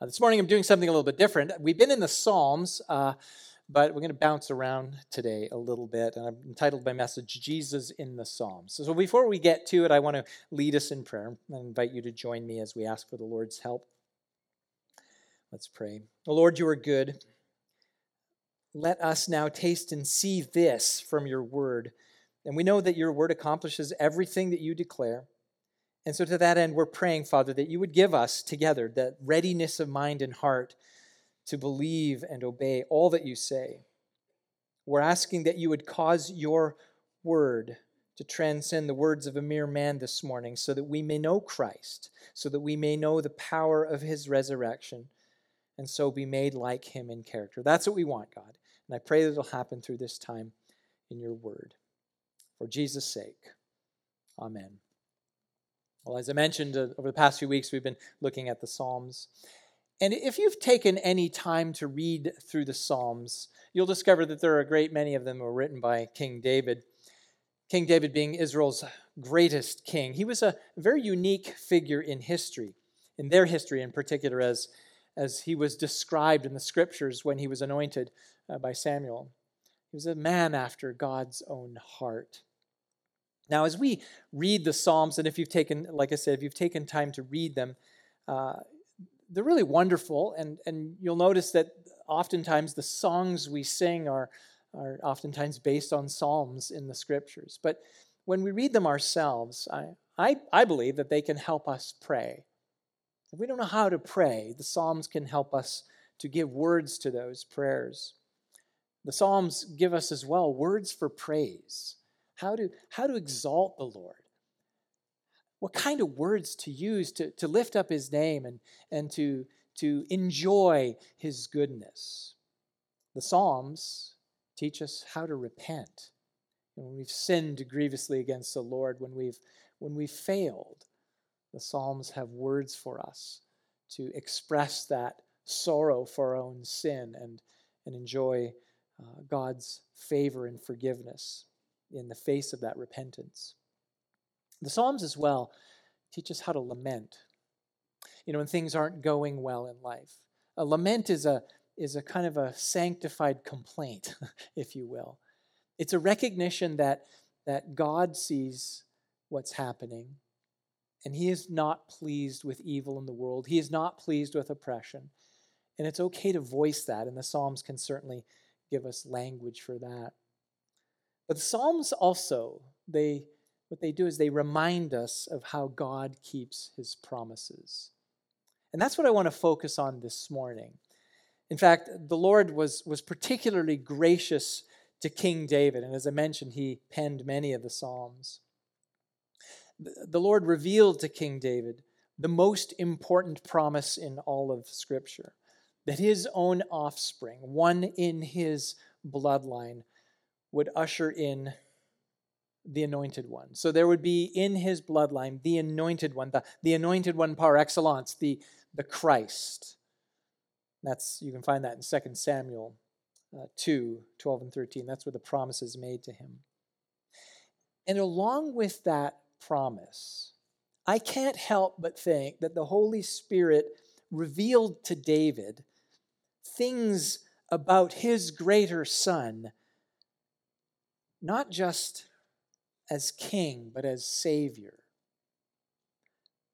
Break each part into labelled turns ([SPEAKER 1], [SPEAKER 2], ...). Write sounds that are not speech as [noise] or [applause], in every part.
[SPEAKER 1] Uh, this morning I'm doing something a little bit different. We've been in the Psalms, uh, but we're going to bounce around today a little bit. And I've entitled my message, Jesus in the Psalms. So, before we get to it, I want to lead us in prayer and invite you to join me as we ask for the Lord's help. Let's pray. Oh, Lord, you are good. Let us now taste and see this from your word. And we know that your word accomplishes everything that you declare. And so, to that end, we're praying, Father, that you would give us together that readiness of mind and heart to believe and obey all that you say. We're asking that you would cause your word to transcend the words of a mere man this morning so that we may know Christ, so that we may know the power of his resurrection, and so be made like him in character. That's what we want, God. And I pray that it'll happen through this time in your word. For Jesus' sake, amen. Well, as I mentioned uh, over the past few weeks, we've been looking at the Psalms. And if you've taken any time to read through the Psalms, you'll discover that there are a great many of them were written by King David. King David being Israel's greatest king. He was a very unique figure in history, in their history in particular, as, as he was described in the scriptures when he was anointed uh, by Samuel. He was a man after God's own heart. Now, as we read the Psalms, and if you've taken, like I said, if you've taken time to read them, uh, they're really wonderful. And, and you'll notice that oftentimes the songs we sing are, are oftentimes based on Psalms in the scriptures. But when we read them ourselves, I, I, I believe that they can help us pray. If we don't know how to pray, the Psalms can help us to give words to those prayers. The Psalms give us as well words for praise how to, how to exalt the Lord, what kind of words to use to, to lift up his name and, and to, to enjoy his goodness. The Psalms teach us how to repent. when we've sinned grievously against the Lord, when we've, when we've failed, the Psalms have words for us to express that sorrow for our own sin and, and enjoy uh, God's favor and forgiveness in the face of that repentance. The Psalms as well teach us how to lament. You know, when things aren't going well in life. A lament is a is a kind of a sanctified complaint, [laughs] if you will. It's a recognition that that God sees what's happening and he is not pleased with evil in the world. He is not pleased with oppression. And it's okay to voice that, and the Psalms can certainly give us language for that. But the Psalms also, they what they do is they remind us of how God keeps his promises. And that's what I want to focus on this morning. In fact, the Lord was, was particularly gracious to King David, and as I mentioned, he penned many of the Psalms. The Lord revealed to King David the most important promise in all of Scripture that his own offspring, one in his bloodline, would usher in the anointed one. So there would be in his bloodline the anointed one, the, the anointed one par excellence, the, the Christ. That's you can find that in 2 Samuel uh, 2, 12 and 13. That's where the promise is made to him. And along with that promise, I can't help but think that the Holy Spirit revealed to David things about his greater son not just as king, but as savior.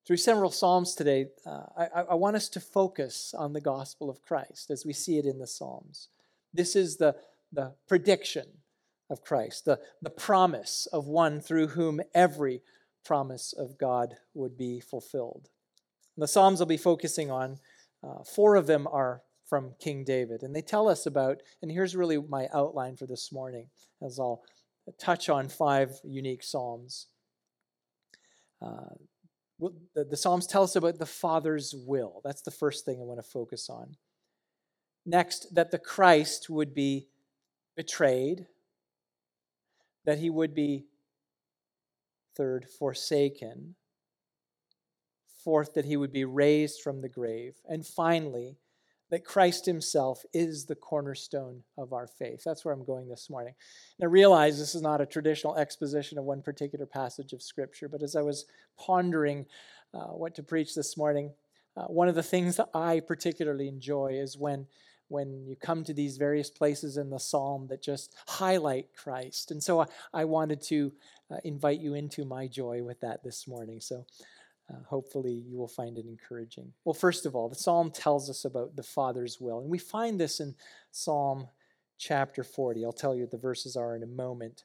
[SPEAKER 1] Through several Psalms today, uh, I, I want us to focus on the gospel of Christ as we see it in the Psalms. This is the, the prediction of Christ, the, the promise of one through whom every promise of God would be fulfilled. And the Psalms I'll be focusing on, uh, four of them are from King David, and they tell us about, and here's really my outline for this morning as I'll touch on five unique Psalms. Uh, the, the Psalms tell us about the Father's will. That's the first thing I want to focus on. Next, that the Christ would be betrayed, that he would be, third, forsaken, fourth, that he would be raised from the grave, and finally, that Christ Himself is the cornerstone of our faith. That's where I'm going this morning. Now, realize this is not a traditional exposition of one particular passage of Scripture, but as I was pondering uh, what to preach this morning, Uh, one of the things that I particularly enjoy is when when you come to these various places in the psalm that just highlight Christ. And so I, I wanted to uh, invite you into my joy with that this morning. So uh, hopefully you will find it encouraging. Well, first of all, the psalm tells us about the Father's will, and we find this in Psalm chapter 40. I'll tell you what the verses are in a moment.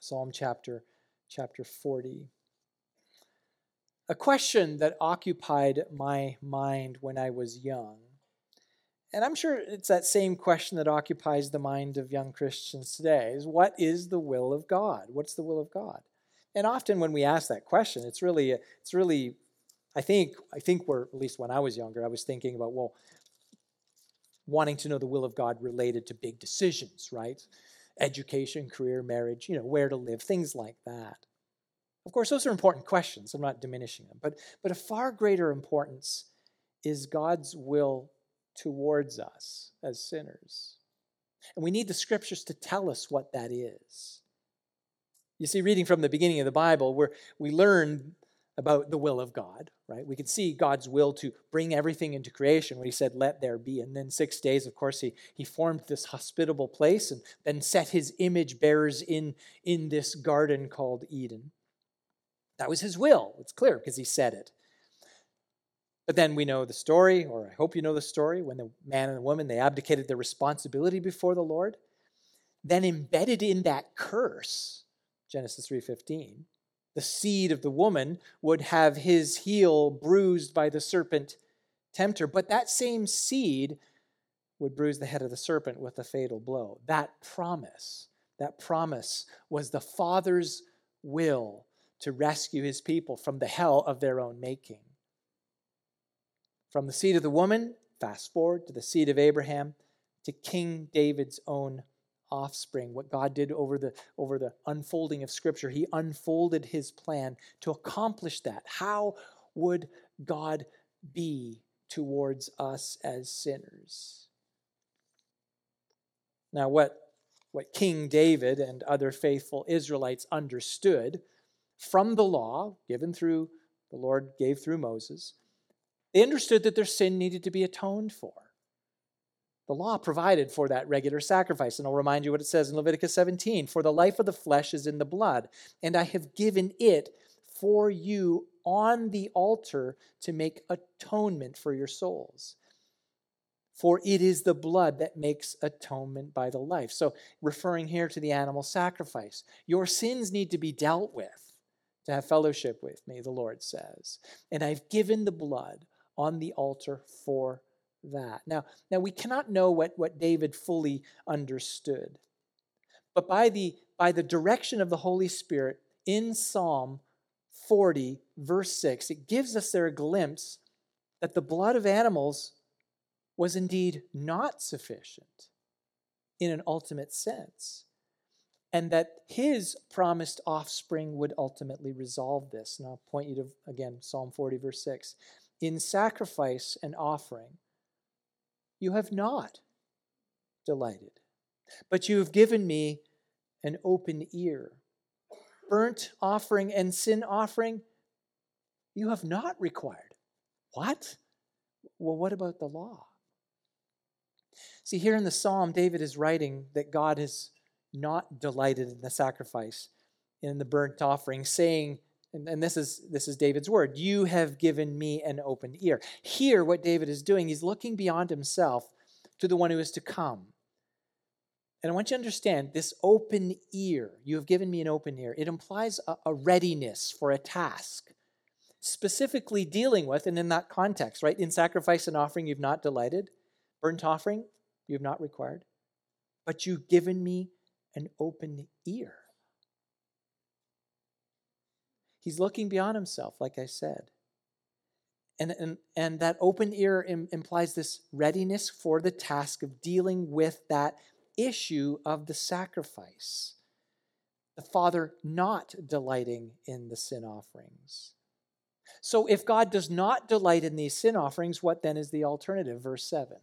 [SPEAKER 1] Psalm chapter chapter 40. A question that occupied my mind when I was young. And I'm sure it's that same question that occupies the mind of young Christians today is what is the will of God? What's the will of God? And often when we ask that question, it's really it's really I think I think we're at least when I was younger, I was thinking about well wanting to know the will of God related to big decisions, right? Education, career, marriage, you know, where to live, things like that. Of course, those are important questions. I'm not diminishing them. But, but a far greater importance is God's will towards us as sinners. And we need the scriptures to tell us what that is. You see, reading from the beginning of the Bible, where we learn about the will of God, right? We can see God's will to bring everything into creation when he said, Let there be. And then six days, of course, he, he formed this hospitable place and then set his image bearers in, in this garden called Eden. That was his will. It's clear because he said it. But then we know the story, or I hope you know the story, when the man and the woman they abdicated their responsibility before the Lord. Then embedded in that curse, Genesis 3:15, the seed of the woman would have his heel bruised by the serpent tempter, but that same seed would bruise the head of the serpent with a fatal blow. That promise, that promise was the Father's will to rescue his people from the hell of their own making. From the seed of the woman, fast forward to the seed of Abraham, to King David's own offspring. What God did over the, over the unfolding of Scripture, He unfolded His plan to accomplish that. How would God be towards us as sinners? Now, what, what King David and other faithful Israelites understood from the law given through the Lord gave through Moses, they understood that their sin needed to be atoned for. The law provided for that regular sacrifice. And I'll remind you what it says in Leviticus 17 For the life of the flesh is in the blood, and I have given it for you on the altar to make atonement for your souls. For it is the blood that makes atonement by the life. So, referring here to the animal sacrifice, your sins need to be dealt with to have fellowship with me, the Lord says. And I've given the blood on the altar for that. Now, now we cannot know what, what David fully understood. But by the, by the direction of the Holy Spirit in Psalm 40, verse 6, it gives us there a glimpse that the blood of animals was indeed not sufficient in an ultimate sense, and that his promised offspring would ultimately resolve this. And I'll point you to, again, Psalm 40, verse 6. In sacrifice and offering, you have not delighted, but you have given me an open ear. Burnt offering and sin offering, you have not required. What? Well, what about the law? See, here in the psalm, David is writing that God has not delighted in the sacrifice, in the burnt offering, saying, and, this is this is David's word, you have given me an open ear. Here, what David is doing, he's looking beyond himself to the one who is to come. And I want you to understand this open ear, you have given me an open ear, it implies a, a readiness for a task specifically dealing with, and in that context, right? In sacrifice and offering, you've not delighted. Burnt offering, you've not required. But you've given me an open ear. He's looking beyond himself, like I said. And, and, and that open ear Im- implies this readiness for the task of dealing with that issue of the sacrifice. The Father not delighting in the sin offerings. So, if God does not delight in these sin offerings, what then is the alternative? Verse 7.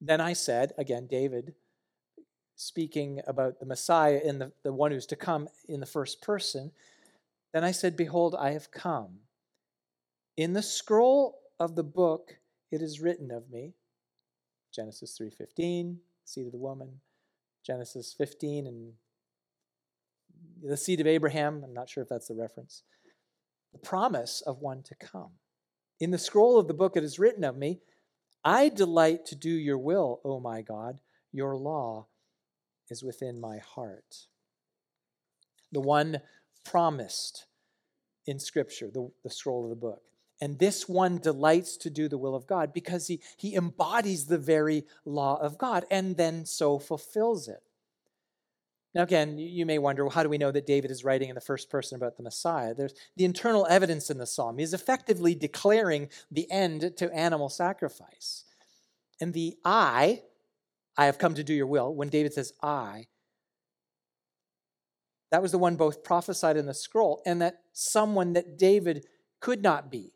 [SPEAKER 1] Then I said, again, David speaking about the Messiah and the, the one who's to come in the first person, then I said, Behold, I have come. In the scroll of the book it is written of me. Genesis 3:15, seed of the woman. Genesis 15 and the seed of Abraham, I'm not sure if that's the reference. The promise of one to come. In the scroll of the book it is written of me, I delight to do your will, O my God. Your law is within my heart. The one promised in Scripture, the, the scroll of the book. And this one delights to do the will of God because he, he embodies the very law of God and then so fulfills it. Now, again, you may wonder well, how do we know that David is writing in the first person about the Messiah? There's the internal evidence in the psalm. He's effectively declaring the end to animal sacrifice. And the I, I have come to do your will, when David says I, that was the one both prophesied in the scroll and that someone that David could not be.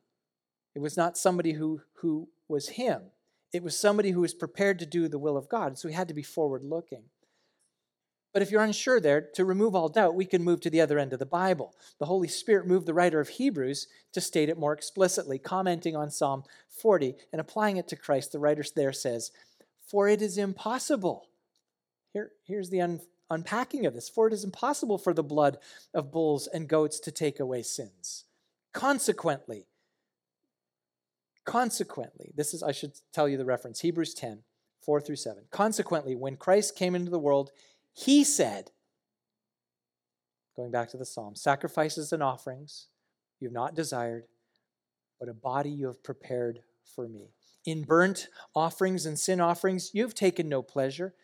[SPEAKER 1] It was not somebody who, who was him, it was somebody who was prepared to do the will of God. So he had to be forward looking. But if you're unsure there, to remove all doubt, we can move to the other end of the Bible. The Holy Spirit moved the writer of Hebrews to state it more explicitly, commenting on Psalm 40 and applying it to Christ. The writer there says, For it is impossible. Here, here's the un, unpacking of this. For it is impossible for the blood of bulls and goats to take away sins. Consequently, consequently, this is, I should tell you the reference Hebrews 10, 4 through 7. Consequently, when Christ came into the world, he said, going back to the psalm, sacrifices and offerings you have not desired, but a body you have prepared for me. In burnt offerings and sin offerings you have taken no pleasure.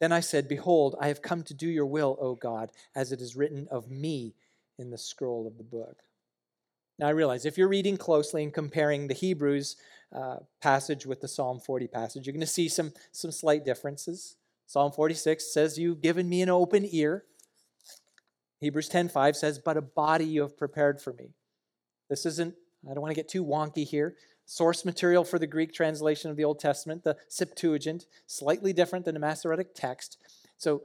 [SPEAKER 1] Then I said, Behold, I have come to do your will, O God, as it is written of me in the scroll of the book. Now I realize if you're reading closely and comparing the Hebrews uh, passage with the Psalm 40 passage, you're going to see some, some slight differences. Psalm 46 says, You've given me an open ear. Hebrews 10:5 says, But a body you have prepared for me. This isn't, I don't want to get too wonky here. Source material for the Greek translation of the Old Testament, the Septuagint, slightly different than the Masoretic text. So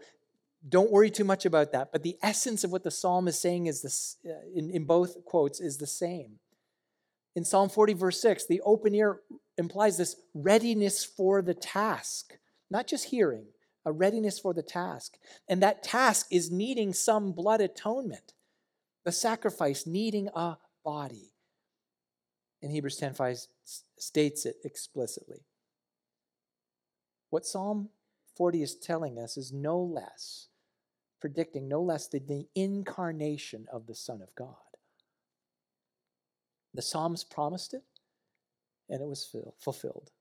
[SPEAKER 1] don't worry too much about that. But the essence of what the psalm is saying is this, uh, in, in both quotes is the same. In Psalm 40, verse 6, the open ear implies this readiness for the task, not just hearing, a readiness for the task. And that task is needing some blood atonement, the sacrifice needing a body. And Hebrews 10:5 states it explicitly. What Psalm 40 is telling us is no less, predicting no less than the incarnation of the Son of God. The Psalms promised it, and it was fulfilled.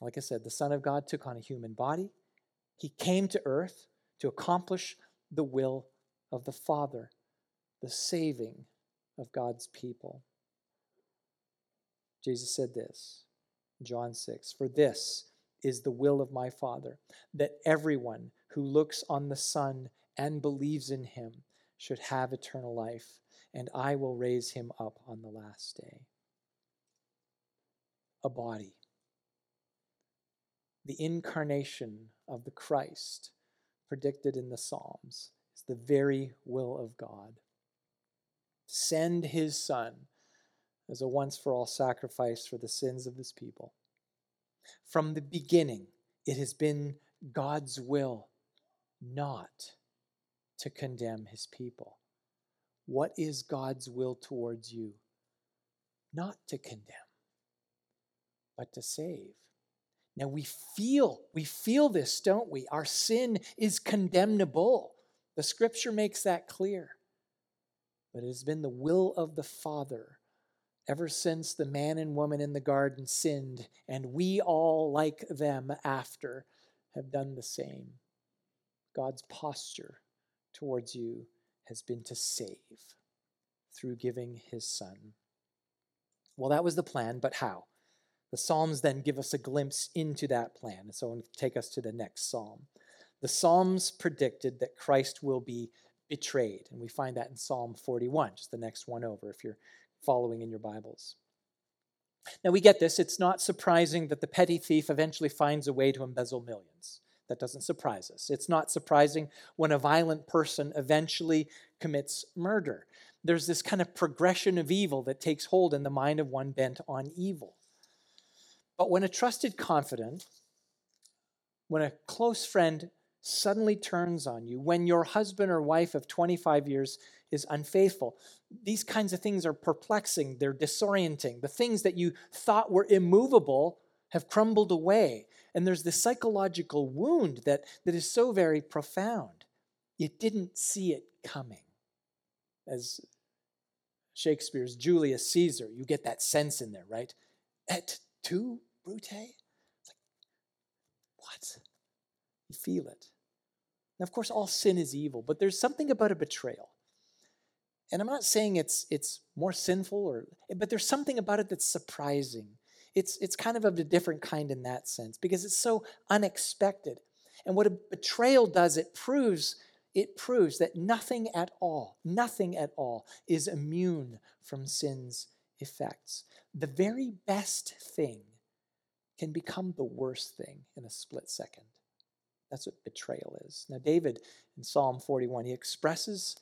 [SPEAKER 1] Like I said, the Son of God took on a human body. He came to earth to accomplish the will of the Father, the saving of God's people. Jesus said this, John 6 For this is the will of my Father, that everyone who looks on the Son and believes in him should have eternal life, and I will raise him up on the last day. A body the incarnation of the Christ predicted in the Psalms is the very will of God. Send his Son as a once for all sacrifice for the sins of his people. From the beginning, it has been God's will not to condemn his people. What is God's will towards you? Not to condemn, but to save. Now we feel, we feel this, don't we? Our sin is condemnable. The scripture makes that clear. But it has been the will of the Father ever since the man and woman in the garden sinned, and we all, like them after, have done the same. God's posture towards you has been to save through giving his Son. Well, that was the plan, but how? The Psalms then give us a glimpse into that plan. And so take us to the next Psalm. The Psalms predicted that Christ will be betrayed. And we find that in Psalm 41, just the next one over, if you're following in your Bibles. Now we get this. It's not surprising that the petty thief eventually finds a way to embezzle millions. That doesn't surprise us. It's not surprising when a violent person eventually commits murder. there's this kind of progression of evil that takes hold in the mind of one bent on evil. But when a trusted confidant, when a close friend suddenly turns on you, when your husband or wife of 25 years is unfaithful, these kinds of things are perplexing, they're disorienting. The things that you thought were immovable have crumbled away. And there's this psychological wound that, that is so very profound. You didn't see it coming. As Shakespeare's Julius Caesar, you get that sense in there, right? Et tu, Brute? It's like, what? You feel it. Now, of course, all sin is evil, but there's something about a betrayal. And I'm not saying it's, it's more sinful, or, but there's something about it that's surprising. It's, it's kind of of a different kind in that sense because it's so unexpected. And what a betrayal does, it proves it proves that nothing at all, nothing at all is immune from sin's effects. The very best thing can become the worst thing in a split second. That's what betrayal is. Now, David in Psalm 41, he expresses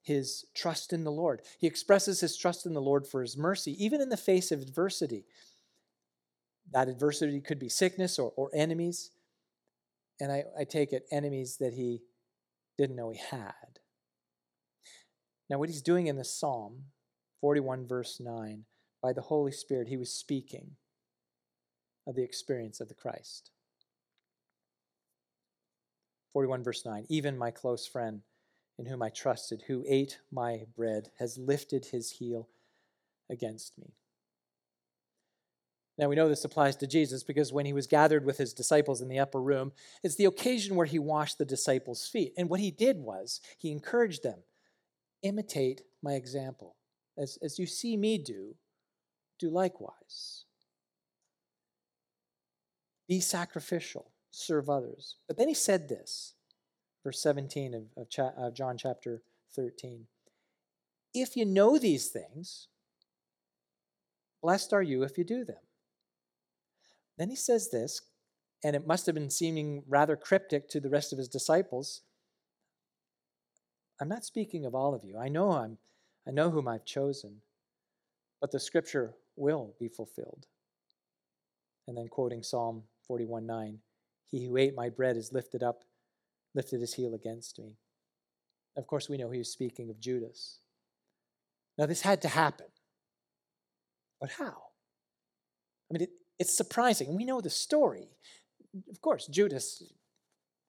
[SPEAKER 1] his trust in the Lord. He expresses his trust in the Lord for his mercy, even in the face of adversity. That adversity could be sickness or, or enemies. And I, I take it enemies that he didn't know he had. Now, what he's doing in the psalm, 41, verse 9, by the Holy Spirit, he was speaking of the experience of the Christ. 41, verse 9, even my close friend in whom I trusted, who ate my bread, has lifted his heel against me. Now we know this applies to Jesus because when he was gathered with his disciples in the upper room, it's the occasion where he washed the disciples' feet. And what he did was he encouraged them imitate my example. As, as you see me do, do likewise. Be sacrificial, serve others. But then he said this, verse 17 of, of, cha- of John chapter 13. If you know these things, blessed are you if you do them. Then he says this, and it must have been seeming rather cryptic to the rest of his disciples. I'm not speaking of all of you. I know I'm I know whom I've chosen, but the scripture will be fulfilled. And then quoting Psalm 41 9, he who ate my bread is lifted up, lifted his heel against me. Of course, we know he was speaking of Judas. Now, this had to happen. But how? I mean, it, it's surprising. We know the story. Of course, Judas,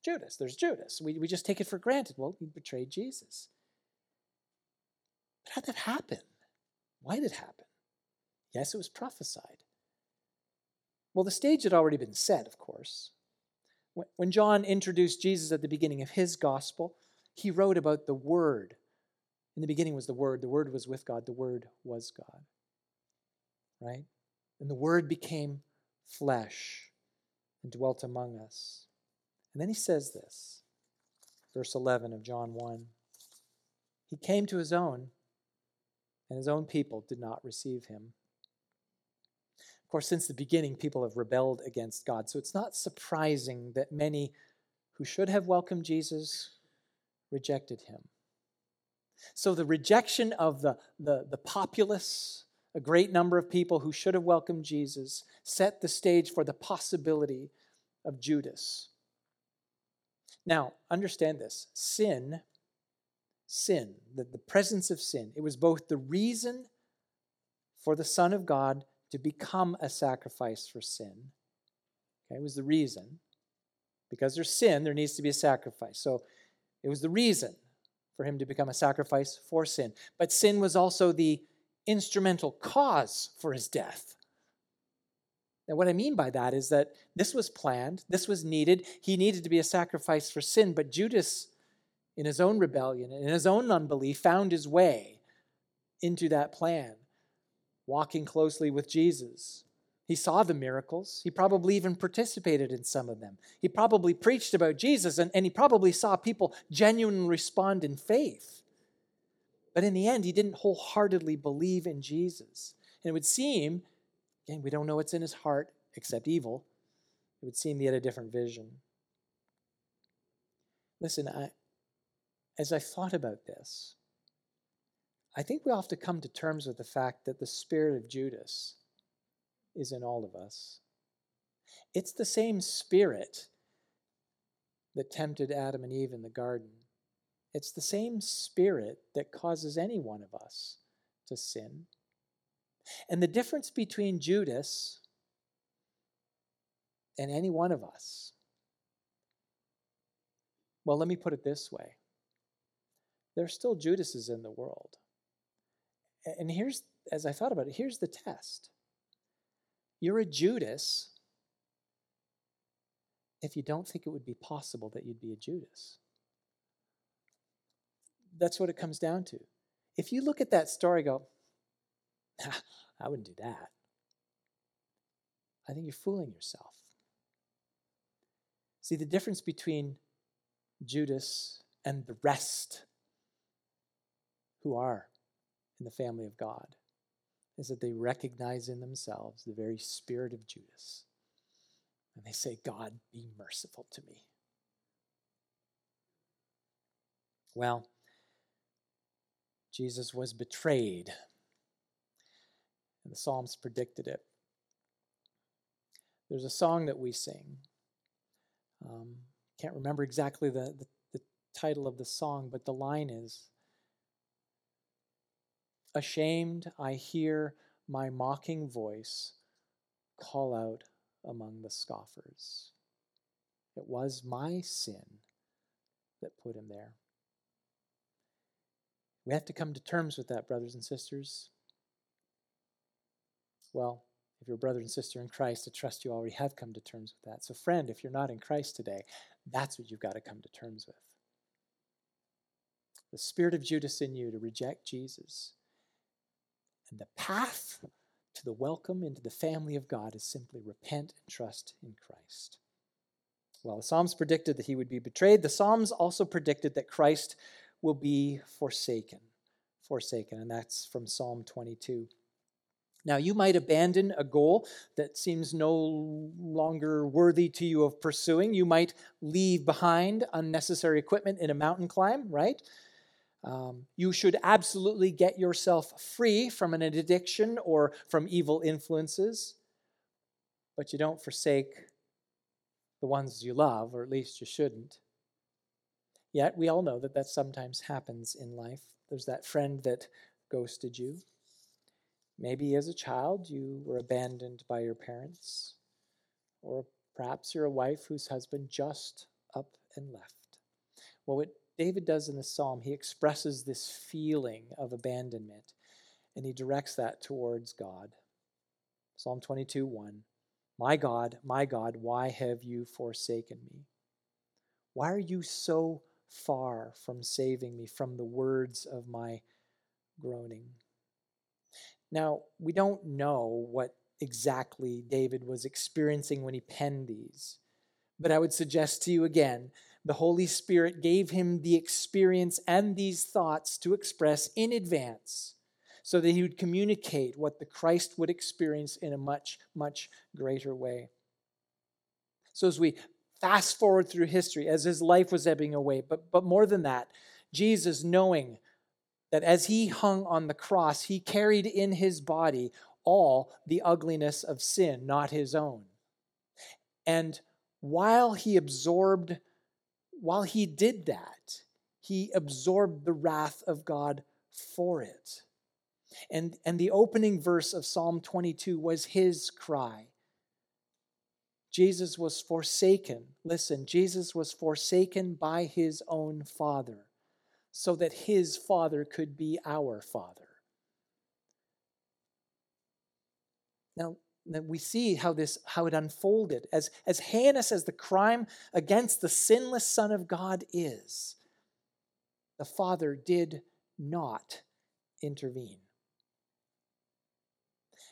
[SPEAKER 1] Judas, there's Judas. We, we just take it for granted. Well, he betrayed Jesus. But how did that happen? Why did it happen? Yes, it was prophesied. Well, the stage had already been set, of course. When John introduced Jesus at the beginning of his gospel, he wrote about the Word. In the beginning was the Word, the Word was with God, the Word was God. Right? And the Word became flesh and dwelt among us. And then he says this, verse 11 of John 1 He came to his own, and his own people did not receive him. Of course, since the beginning, people have rebelled against God. So it's not surprising that many who should have welcomed Jesus rejected him. So the rejection of the, the, the populace a great number of people who should have welcomed Jesus set the stage for the possibility of Judas. Now, understand this sin, sin, the, the presence of sin, it was both the reason for the Son of God to become a sacrifice for sin. Okay, it was the reason. Because there's sin, there needs to be a sacrifice. So it was the reason for him to become a sacrifice for sin. But sin was also the instrumental cause for his death. Now, what I mean by that is that this was planned, this was needed. He needed to be a sacrifice for sin, but Judas, in his own rebellion, in his own unbelief, found his way into that plan, walking closely with Jesus. He saw the miracles. He probably even participated in some of them. He probably preached about Jesus, and, and he probably saw people genuinely respond in faith. But in the end, he didn't wholeheartedly believe in Jesus. And it would seem, again, we don't know what's in his heart except evil. It would seem he had a different vision. Listen, I, as I thought about this, I think we have to come to terms with the fact that the spirit of Judas is in all of us. It's the same spirit that tempted Adam and Eve in the garden. It's the same spirit that causes any one of us to sin. And the difference between Judas and any one of us, well, let me put it this way there are still Judases in the world. And here's, as I thought about it, here's the test you're a Judas if you don't think it would be possible that you'd be a Judas. That's what it comes down to. If you look at that story, go, [laughs] I wouldn't do that. I think you're fooling yourself. See, the difference between Judas and the rest who are in the family of God is that they recognize in themselves the very spirit of Judas. And they say, God, be merciful to me. Well, Jesus was betrayed. And the Psalms predicted it. There's a song that we sing. Um, can't remember exactly the, the, the title of the song, but the line is Ashamed, I hear my mocking voice call out among the scoffers. It was my sin that put him there. We have to come to terms with that, brothers and sisters. Well, if you're a brother and sister in Christ, I trust you already have come to terms with that. So, friend, if you're not in Christ today, that's what you've got to come to terms with. The spirit of Judas in you to reject Jesus. And the path to the welcome into the family of God is simply repent and trust in Christ. Well, the Psalms predicted that he would be betrayed. The Psalms also predicted that Christ will be forsaken. Forsaken, and that's from Psalm 22. Now, you might abandon a goal that seems no longer worthy to you of pursuing. You might leave behind unnecessary equipment in a mountain climb, right? Um, you should absolutely get yourself free from an addiction or from evil influences, but you don't forsake the ones you love, or at least you shouldn't. Yet we all know that that sometimes happens in life. There's that friend that ghosted you. Maybe as a child you were abandoned by your parents, or perhaps you're a wife whose husband just up and left. Well, what David does in the psalm, he expresses this feeling of abandonment and he directs that towards God. Psalm 22 1 My God, my God, why have you forsaken me? Why are you so far from saving me from the words of my groaning? Now, we don't know what exactly David was experiencing when he penned these, but I would suggest to you again the Holy Spirit gave him the experience and these thoughts to express in advance so that he would communicate what the Christ would experience in a much, much greater way. So as we fast forward through history, as his life was ebbing away, but, but more than that, Jesus knowing that as he hung on the cross, he carried in his body all the ugliness of sin, not his own. And while he absorbed, while he did that, he absorbed the wrath of God for it. And, and the opening verse of Psalm 22 was his cry. Jesus was forsaken. Listen, Jesus was forsaken by his own Father so that his Father could be our Father. Now, we see how this how it unfolded as as heinous as the crime against the sinless son of god is the father did not intervene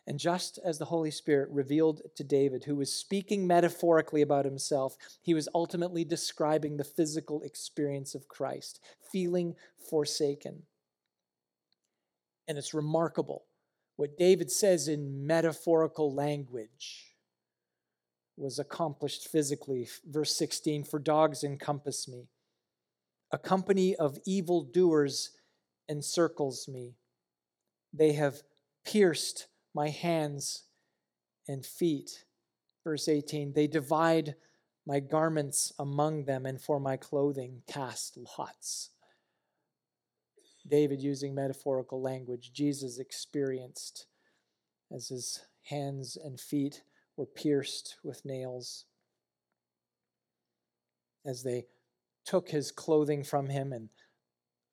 [SPEAKER 1] and just as the Holy Spirit revealed to David, who was speaking metaphorically about himself, he was ultimately describing the physical experience of Christ, feeling forsaken. And it's remarkable what David says in metaphorical language was accomplished physically. Verse 16 For dogs encompass me, a company of evil doers encircles me. They have pierced my hands and feet. Verse 18 They divide my garments among them, and for my clothing cast lots. David using metaphorical language, Jesus experienced as his hands and feet were pierced with nails, as they took his clothing from him and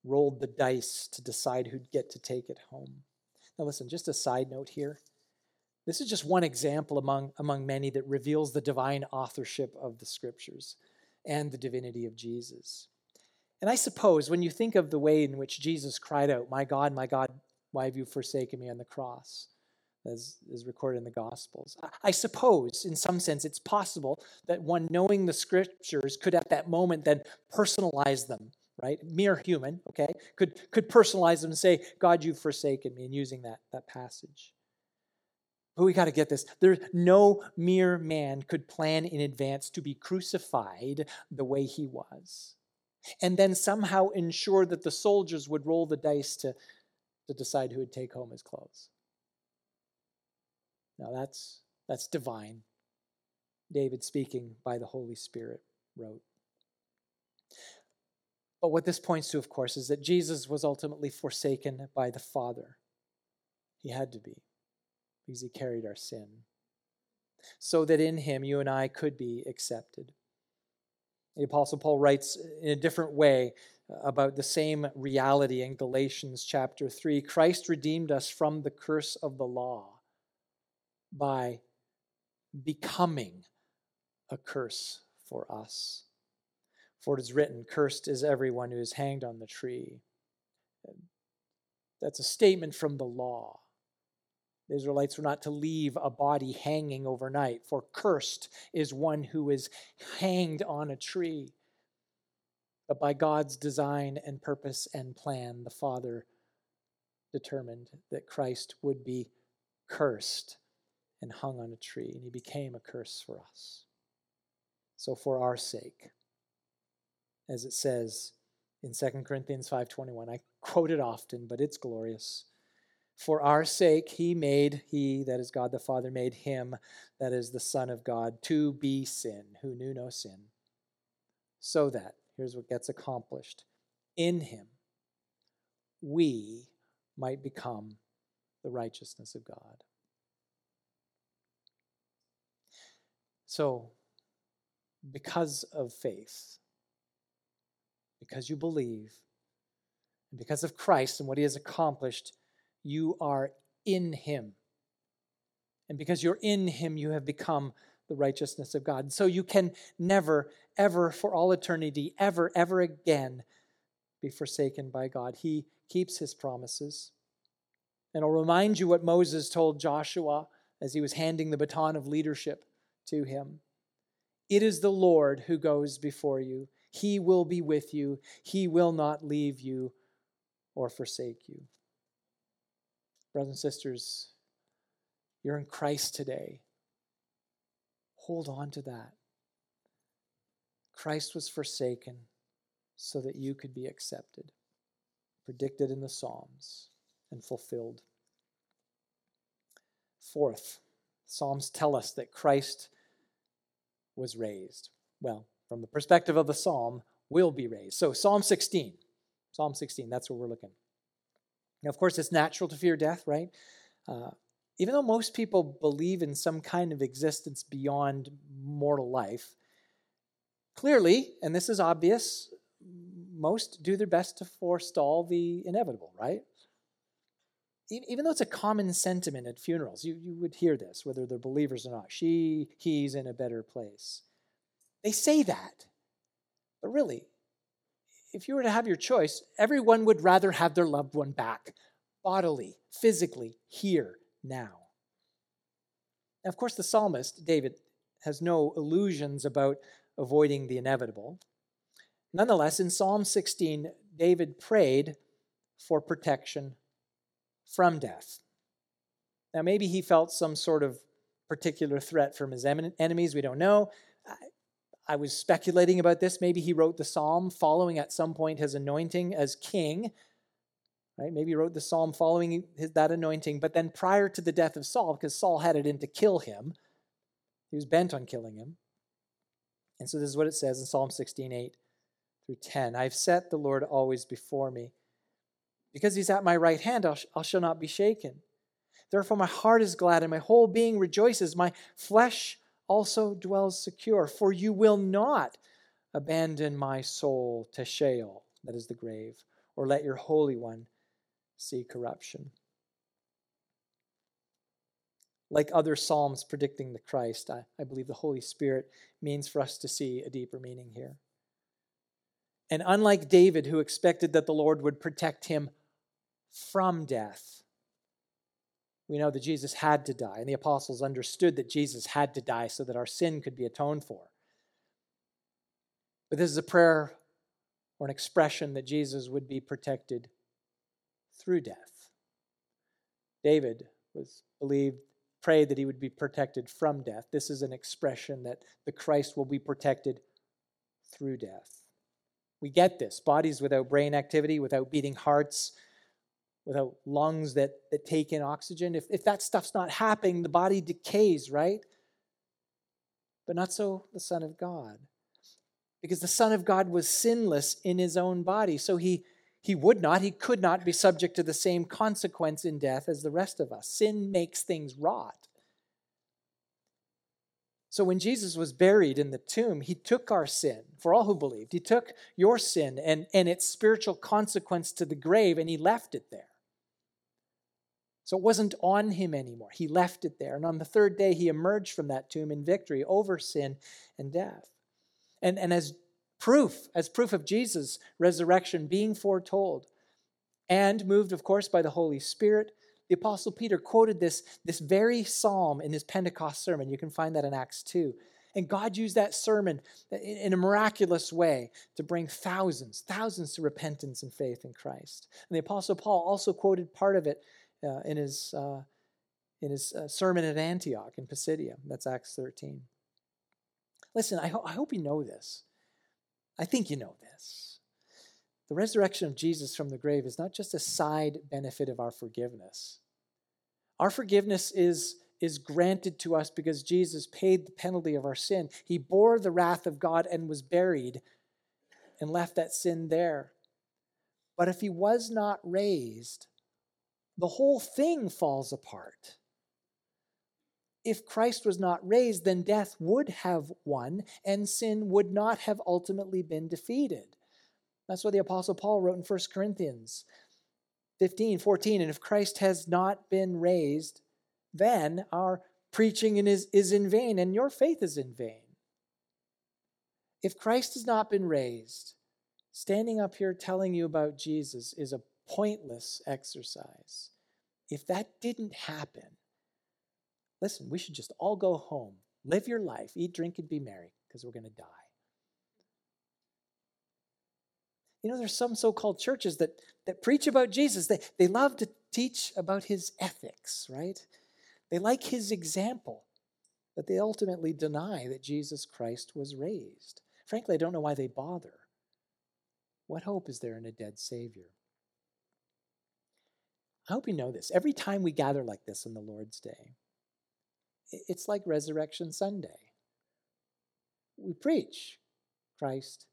[SPEAKER 1] rolled the dice to decide who'd get to take it home. Now, listen, just a side note here. This is just one example among, among many that reveals the divine authorship of the scriptures and the divinity of Jesus. And I suppose when you think of the way in which Jesus cried out, My God, my God, why have you forsaken me on the cross? As is recorded in the Gospels. I suppose, in some sense, it's possible that one knowing the scriptures could at that moment then personalize them, right? Mere human, okay, could, could personalize them and say, God, you've forsaken me, and using that, that passage. But we got to get this. There's no mere man could plan in advance to be crucified the way he was and then somehow ensure that the soldiers would roll the dice to, to decide who would take home his clothes. Now that's that's divine. David speaking by the Holy Spirit wrote. But what this points to, of course, is that Jesus was ultimately forsaken by the Father. He had to be, because he carried our sin. So that in him you and I could be accepted. The Apostle Paul writes in a different way uh, about the same reality in Galatians chapter 3. Christ redeemed us from the curse of the law by becoming a curse for us. For it is written, Cursed is everyone who is hanged on the tree. That's a statement from the law. The Israelites were not to leave a body hanging overnight, for cursed is one who is hanged on a tree. But by God's design and purpose and plan, the Father determined that Christ would be cursed and hung on a tree, and he became a curse for us. So for our sake, as it says in 2 Corinthians 5:21, I quote it often, but it's glorious. For our sake, he made, he, that is God the Father, made him, that is the Son of God, to be sin, who knew no sin. So that, here's what gets accomplished in him, we might become the righteousness of God. So, because of faith, because you believe, and because of Christ and what he has accomplished, you are in him. And because you're in him, you have become the righteousness of God. So you can never, ever, for all eternity, ever, ever again be forsaken by God. He keeps his promises. And I'll remind you what Moses told Joshua as he was handing the baton of leadership to him. It is the Lord who goes before you. He will be with you. He will not leave you or forsake you. Brothers and sisters, you're in Christ today. Hold on to that. Christ was forsaken so that you could be accepted, predicted in the Psalms and fulfilled. Fourth, Psalms tell us that Christ was raised. Well, from the perspective of the psalm, will be raised. So, Psalm 16. Psalm 16, that's where we're looking. Now, of course, it's natural to fear death, right? Uh, even though most people believe in some kind of existence beyond mortal life, clearly, and this is obvious, most do their best to forestall the inevitable, right? Even though it's a common sentiment at funerals, you, you would hear this, whether they're believers or not. She, he's in a better place. They say that. But really, if you were to have your choice, everyone would rather have their loved one back, bodily, physically, here, now. now. Of course, the psalmist, David, has no illusions about avoiding the inevitable. Nonetheless, in Psalm 16, David prayed for protection from death. Now, maybe he felt some sort of particular threat from his enemies, we don't know. I was speculating about this. Maybe he wrote the psalm following at some point his anointing as king. right? Maybe he wrote the psalm following his, that anointing, but then prior to the death of Saul, because Saul had it in to kill him, he was bent on killing him. And so this is what it says in Psalm 16, 8 through 10. I've set the Lord always before me. Because he's at my right hand, I shall not be shaken. Therefore, my heart is glad and my whole being rejoices. My flesh also dwells secure, for you will not abandon my soul to Sheol, that is the grave, or let your Holy One see corruption. Like other Psalms predicting the Christ, I, I believe the Holy Spirit means for us to see a deeper meaning here. And unlike David, who expected that the Lord would protect him from death, we know that Jesus had to die, and the apostles understood that Jesus had to die so that our sin could be atoned for. But this is a prayer or an expression that Jesus would be protected through death. David was believed, prayed that he would be protected from death. This is an expression that the Christ will be protected through death. We get this bodies without brain activity, without beating hearts, without lungs that, that take in oxygen. If, if that stuff's not happening, the body decays, right? But not so the Son of God because the Son of God was sinless in his own body. So he, he would not, he could not be subject to the same consequence in death as the rest of us. Sin makes things rot. So when Jesus was buried in the tomb, he took our sin, for all who believed. He took your sin and, and its spiritual consequence to the grave and he left it there. So it wasn't on him anymore. He left it there. And on the third day, he emerged from that tomb in victory over sin and death. And, and as proof, as proof of Jesus' resurrection being foretold, and moved, of course, by the Holy Spirit, the Apostle Peter quoted this, this very psalm in his Pentecost sermon. You can find that in Acts 2. And God used that sermon in a miraculous way to bring thousands, thousands to repentance and faith in Christ. And the Apostle Paul also quoted part of it uh, in his, uh, in his uh, sermon at Antioch in Pisidia. That's Acts 13. Listen, I, ho- I hope you know this. I think you know this. The resurrection of Jesus from the grave is not just a side benefit of our forgiveness. Our forgiveness is, is granted to us because Jesus paid the penalty of our sin. He bore the wrath of God and was buried and left that sin there. But if he was not raised, the whole thing falls apart if Christ was not raised, then death would have won and sin would not have ultimately been defeated. That's what the Apostle Paul wrote in 1 Corinthians 15, 14. And if Christ has not been raised, then our preaching is, is in vain and your faith is in vain. If Christ has not been raised, standing up here telling you about Jesus is a pointless exercise. If that didn't happen, Listen, we should just all go home, live your life, eat, drink, and be merry, because we're going to die. You know, there's some so called churches that, that preach about Jesus. They, they love to teach about his ethics, right? They like his example, but they ultimately deny that Jesus Christ was raised. Frankly, I don't know why they bother. What hope is there in a dead Savior? I hope you know this. Every time we gather like this on the Lord's Day, it's like Resurrection Sunday. We preach Christ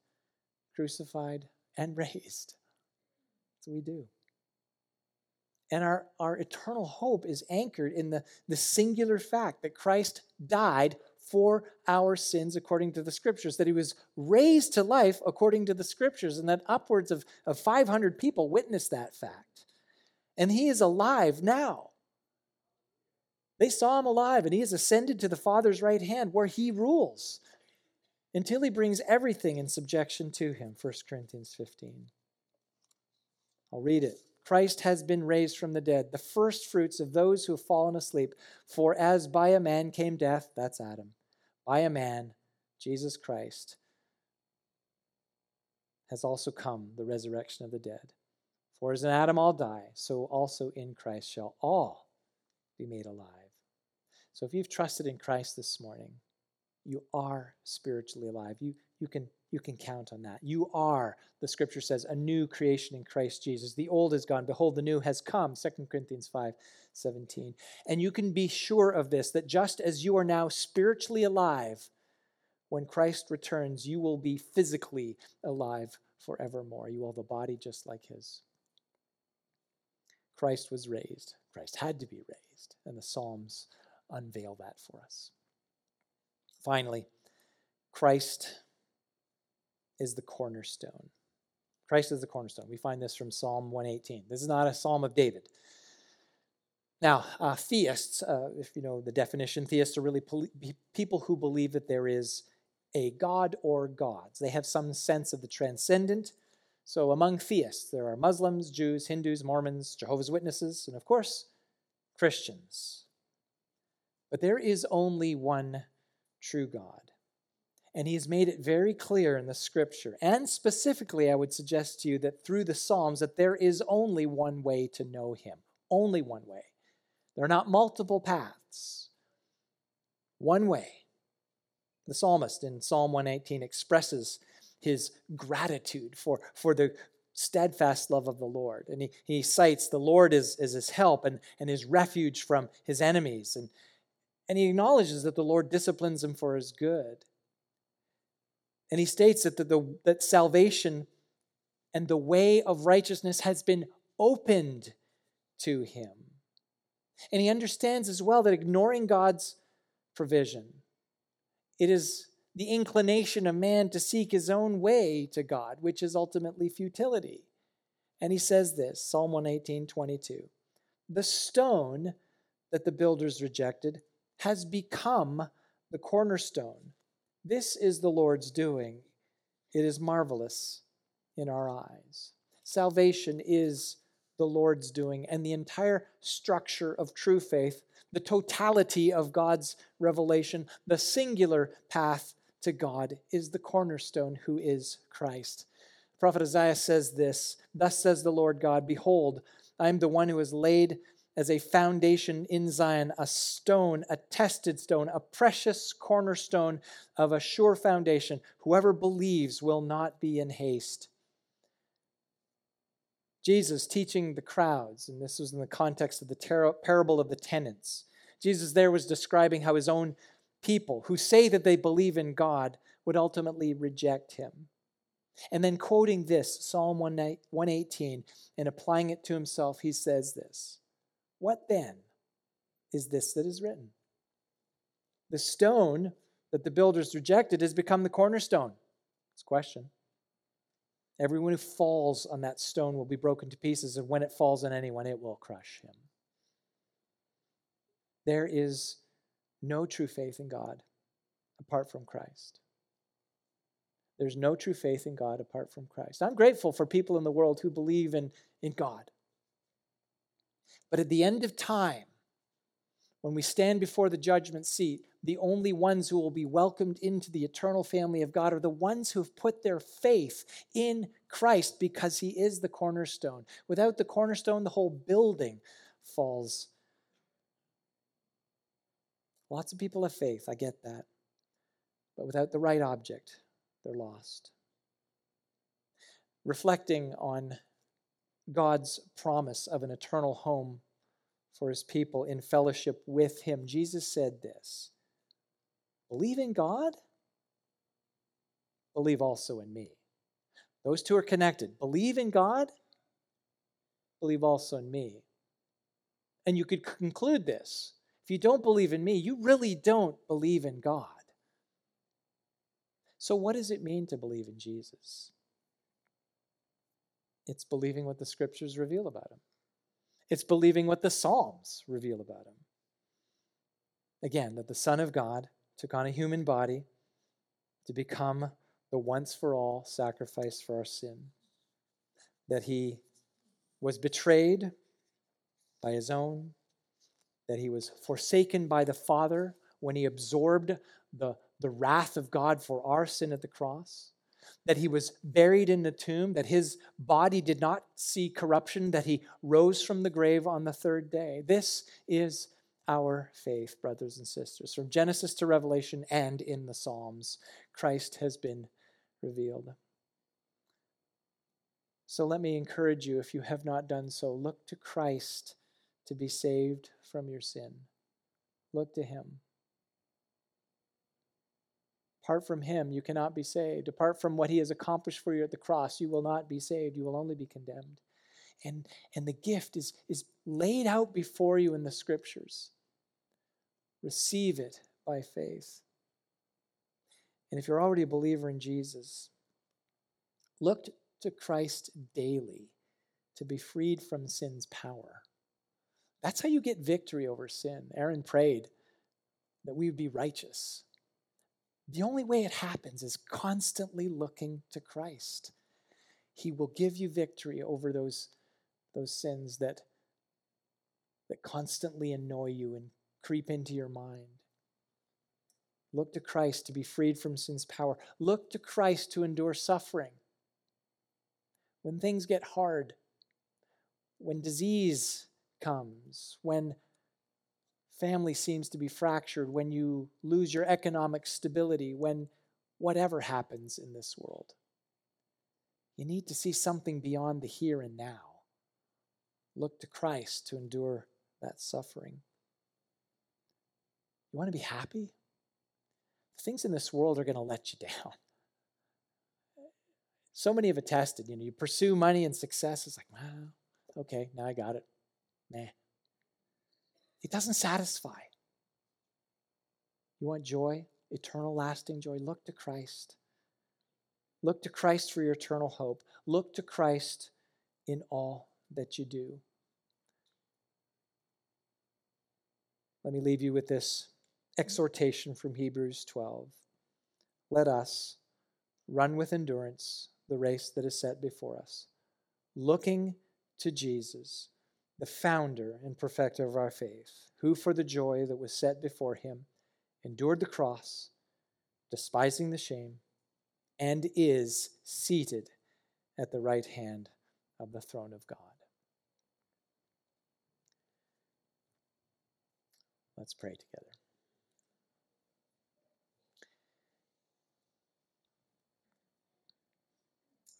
[SPEAKER 1] crucified and [laughs] raised. We do. And our, our eternal hope is anchored in the, the singular fact that Christ died for our sins according to the scriptures, that he was raised to life according to the scriptures, and that upwards of, of 500 people witnessed that fact. And he is alive now. They saw him alive, and he has ascended to the Father's right hand where he rules until he brings everything in subjection to him. 1 Corinthians 15. I'll read it. Christ has been raised from the dead, the first fruits of those who have fallen asleep. For as by a man came death, that's Adam, by a man, Jesus Christ, has also come the resurrection of the dead. For as in Adam all die, so also in Christ shall all be made alive. So if you've trusted in Christ this morning, you are spiritually alive. You, you can you can count on that. You are, the scripture says, a new creation in Christ Jesus. The old is gone. Behold, the new has come. 2 Corinthians 5 17. And you can be sure of this that just as you are now spiritually alive, when Christ returns, you will be physically alive forevermore. You will have a body just like his. Christ was raised. Christ had to be raised. And the Psalms unveil that for us. Finally, Christ is the cornerstone. Christ is the cornerstone. We find this from Psalm 118. This is not a psalm of David. Now, uh, theists, uh, if you know the definition, theists are really people who believe that there is a god or gods. They have some sense of the transcendent. So, among theists, there are Muslims, Jews, Hindus, Mormons, Jehovah's Witnesses, and of course, Christians. But there is only one true God. And he has made it very clear in the scripture. And specifically, I would suggest to you that through the Psalms, that there is only one way to know him. Only one way. There are not multiple paths. One way. The psalmist in Psalm 118 expresses his gratitude for, for the steadfast love of the Lord. And he, he cites the Lord as, as his help and, and his refuge from his enemies. And, and he acknowledges that the Lord disciplines him for his good. And he states that, the, the, that salvation and the way of righteousness has been opened to him. And he understands as well that ignoring God's provision, it is the inclination of man to seek his own way to God, which is ultimately futility. And he says this Psalm 118, 22. The stone that the builders rejected has become the cornerstone. This is the Lord's doing. It is marvelous in our eyes. Salvation is the Lord's doing, and the entire structure of true faith, the totality of God's revelation, the singular path to God is the cornerstone who is Christ. Prophet Isaiah says this Thus says the Lord God, Behold, I am the one who has laid as a foundation in Zion, a stone, a tested stone, a precious cornerstone of a sure foundation. Whoever believes will not be in haste. Jesus teaching the crowds, and this was in the context of the ter- parable of the tenants. Jesus there was describing how his own people who say that they believe in God would ultimately reject him. And then quoting this, Psalm 118, and applying it to himself, he says this what then is this that is written? The stone that the builders rejected has become the cornerstone. It's a question. Everyone who falls on that stone will be broken to pieces, and when it falls on anyone, it will crush him. There is no true faith in God apart from Christ. There's no true faith in God apart from Christ. I'm grateful for people in the world who believe in, in God. But at the end of time, when we stand before the judgment seat, the only ones who will be welcomed into the eternal family of God are the ones who have put their faith in Christ because he is the cornerstone. Without the cornerstone, the whole building falls. Lots of people have faith, I get that. But without the right object, they're lost. Reflecting on God's promise of an eternal home for his people in fellowship with him. Jesus said this Believe in God, believe also in me. Those two are connected. Believe in God, believe also in me. And you could conclude this you don't believe in me, you really don't believe in God. So, what does it mean to believe in Jesus? It's believing what the scriptures reveal about him. It's believing what the Psalms reveal about him. Again, that the Son of God took on a human body to become the once for all sacrifice for our sin. That he was betrayed by his own, that he was forsaken by the Father when he absorbed the, the wrath of God for our sin at the cross, that he was buried in the tomb, that his body did not see corruption, that he rose from the grave on the third day. This is our faith, brothers and sisters. From Genesis to Revelation and in the Psalms, Christ has been revealed. So let me encourage you, if you have not done so, look to Christ to be saved from your sin. Look to Him. Apart from Him, you cannot be saved. Apart from what He has accomplished for you at the cross, you will not be saved. You will only be condemned. And, and the gift is, is laid out before you in the Scriptures. Receive it by faith. And if you're already a believer in Jesus, look to Christ daily to be freed from sin's power. That's how you get victory over sin. Aaron prayed that we would be righteous. The only way it happens is constantly looking to Christ. He will give you victory over those, those sins that, that constantly annoy you and creep into your mind. Look to Christ to be freed from sin's power. Look to Christ to endure suffering when things get hard, when disease comes, when family seems to be fractured, when you lose your economic stability, when whatever happens in this world. You need to see something beyond the here and now. Look to Christ to endure that suffering. You want to be happy? Things in this world are going to let you down so many have attested. You know, you pursue money and success. It's like, wow, okay, now I got it. Nah. It doesn't satisfy. You want joy, eternal, lasting joy? Look to Christ. Look to Christ for your eternal hope. Look to Christ in all that you do. Let me leave you with this exhortation from Hebrews 12. Let us run with endurance the race that is set before us, looking to Jesus, the founder and perfecter of our faith, who for the joy that was set before him endured the cross, despising the shame, and is seated at the right hand of the throne of God. Let's pray together.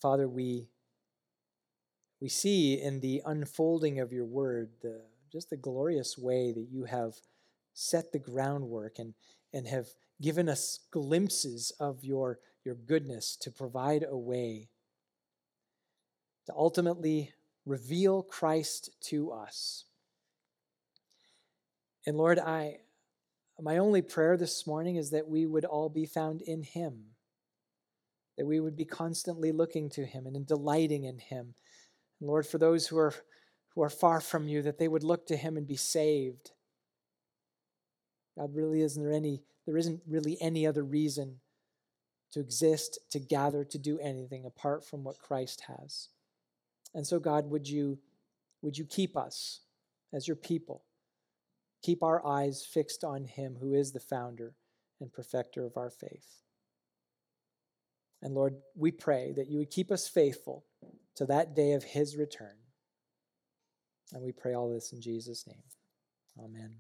[SPEAKER 1] Father, we, we see in the unfolding of your word the, just the glorious way that you have set the groundwork and, and have given us glimpses of your, your goodness to provide a way to ultimately reveal Christ to us. And Lord, I my only prayer this morning is that we would all be found in him that we would be constantly looking to him and delighting in him. Lord, for those who are who are far from you, that they would look to him and be saved. God, really isn't there any there isn't really any other reason to exist, to gather, to do anything apart from what Christ has. And so, God, would you would you keep us as your people? Keep our eyes fixed on him who is the founder and perfecter of our faith. And Lord, we pray that you would keep us faithful to that day of his return. And we pray all this in Jesus' name. Amen.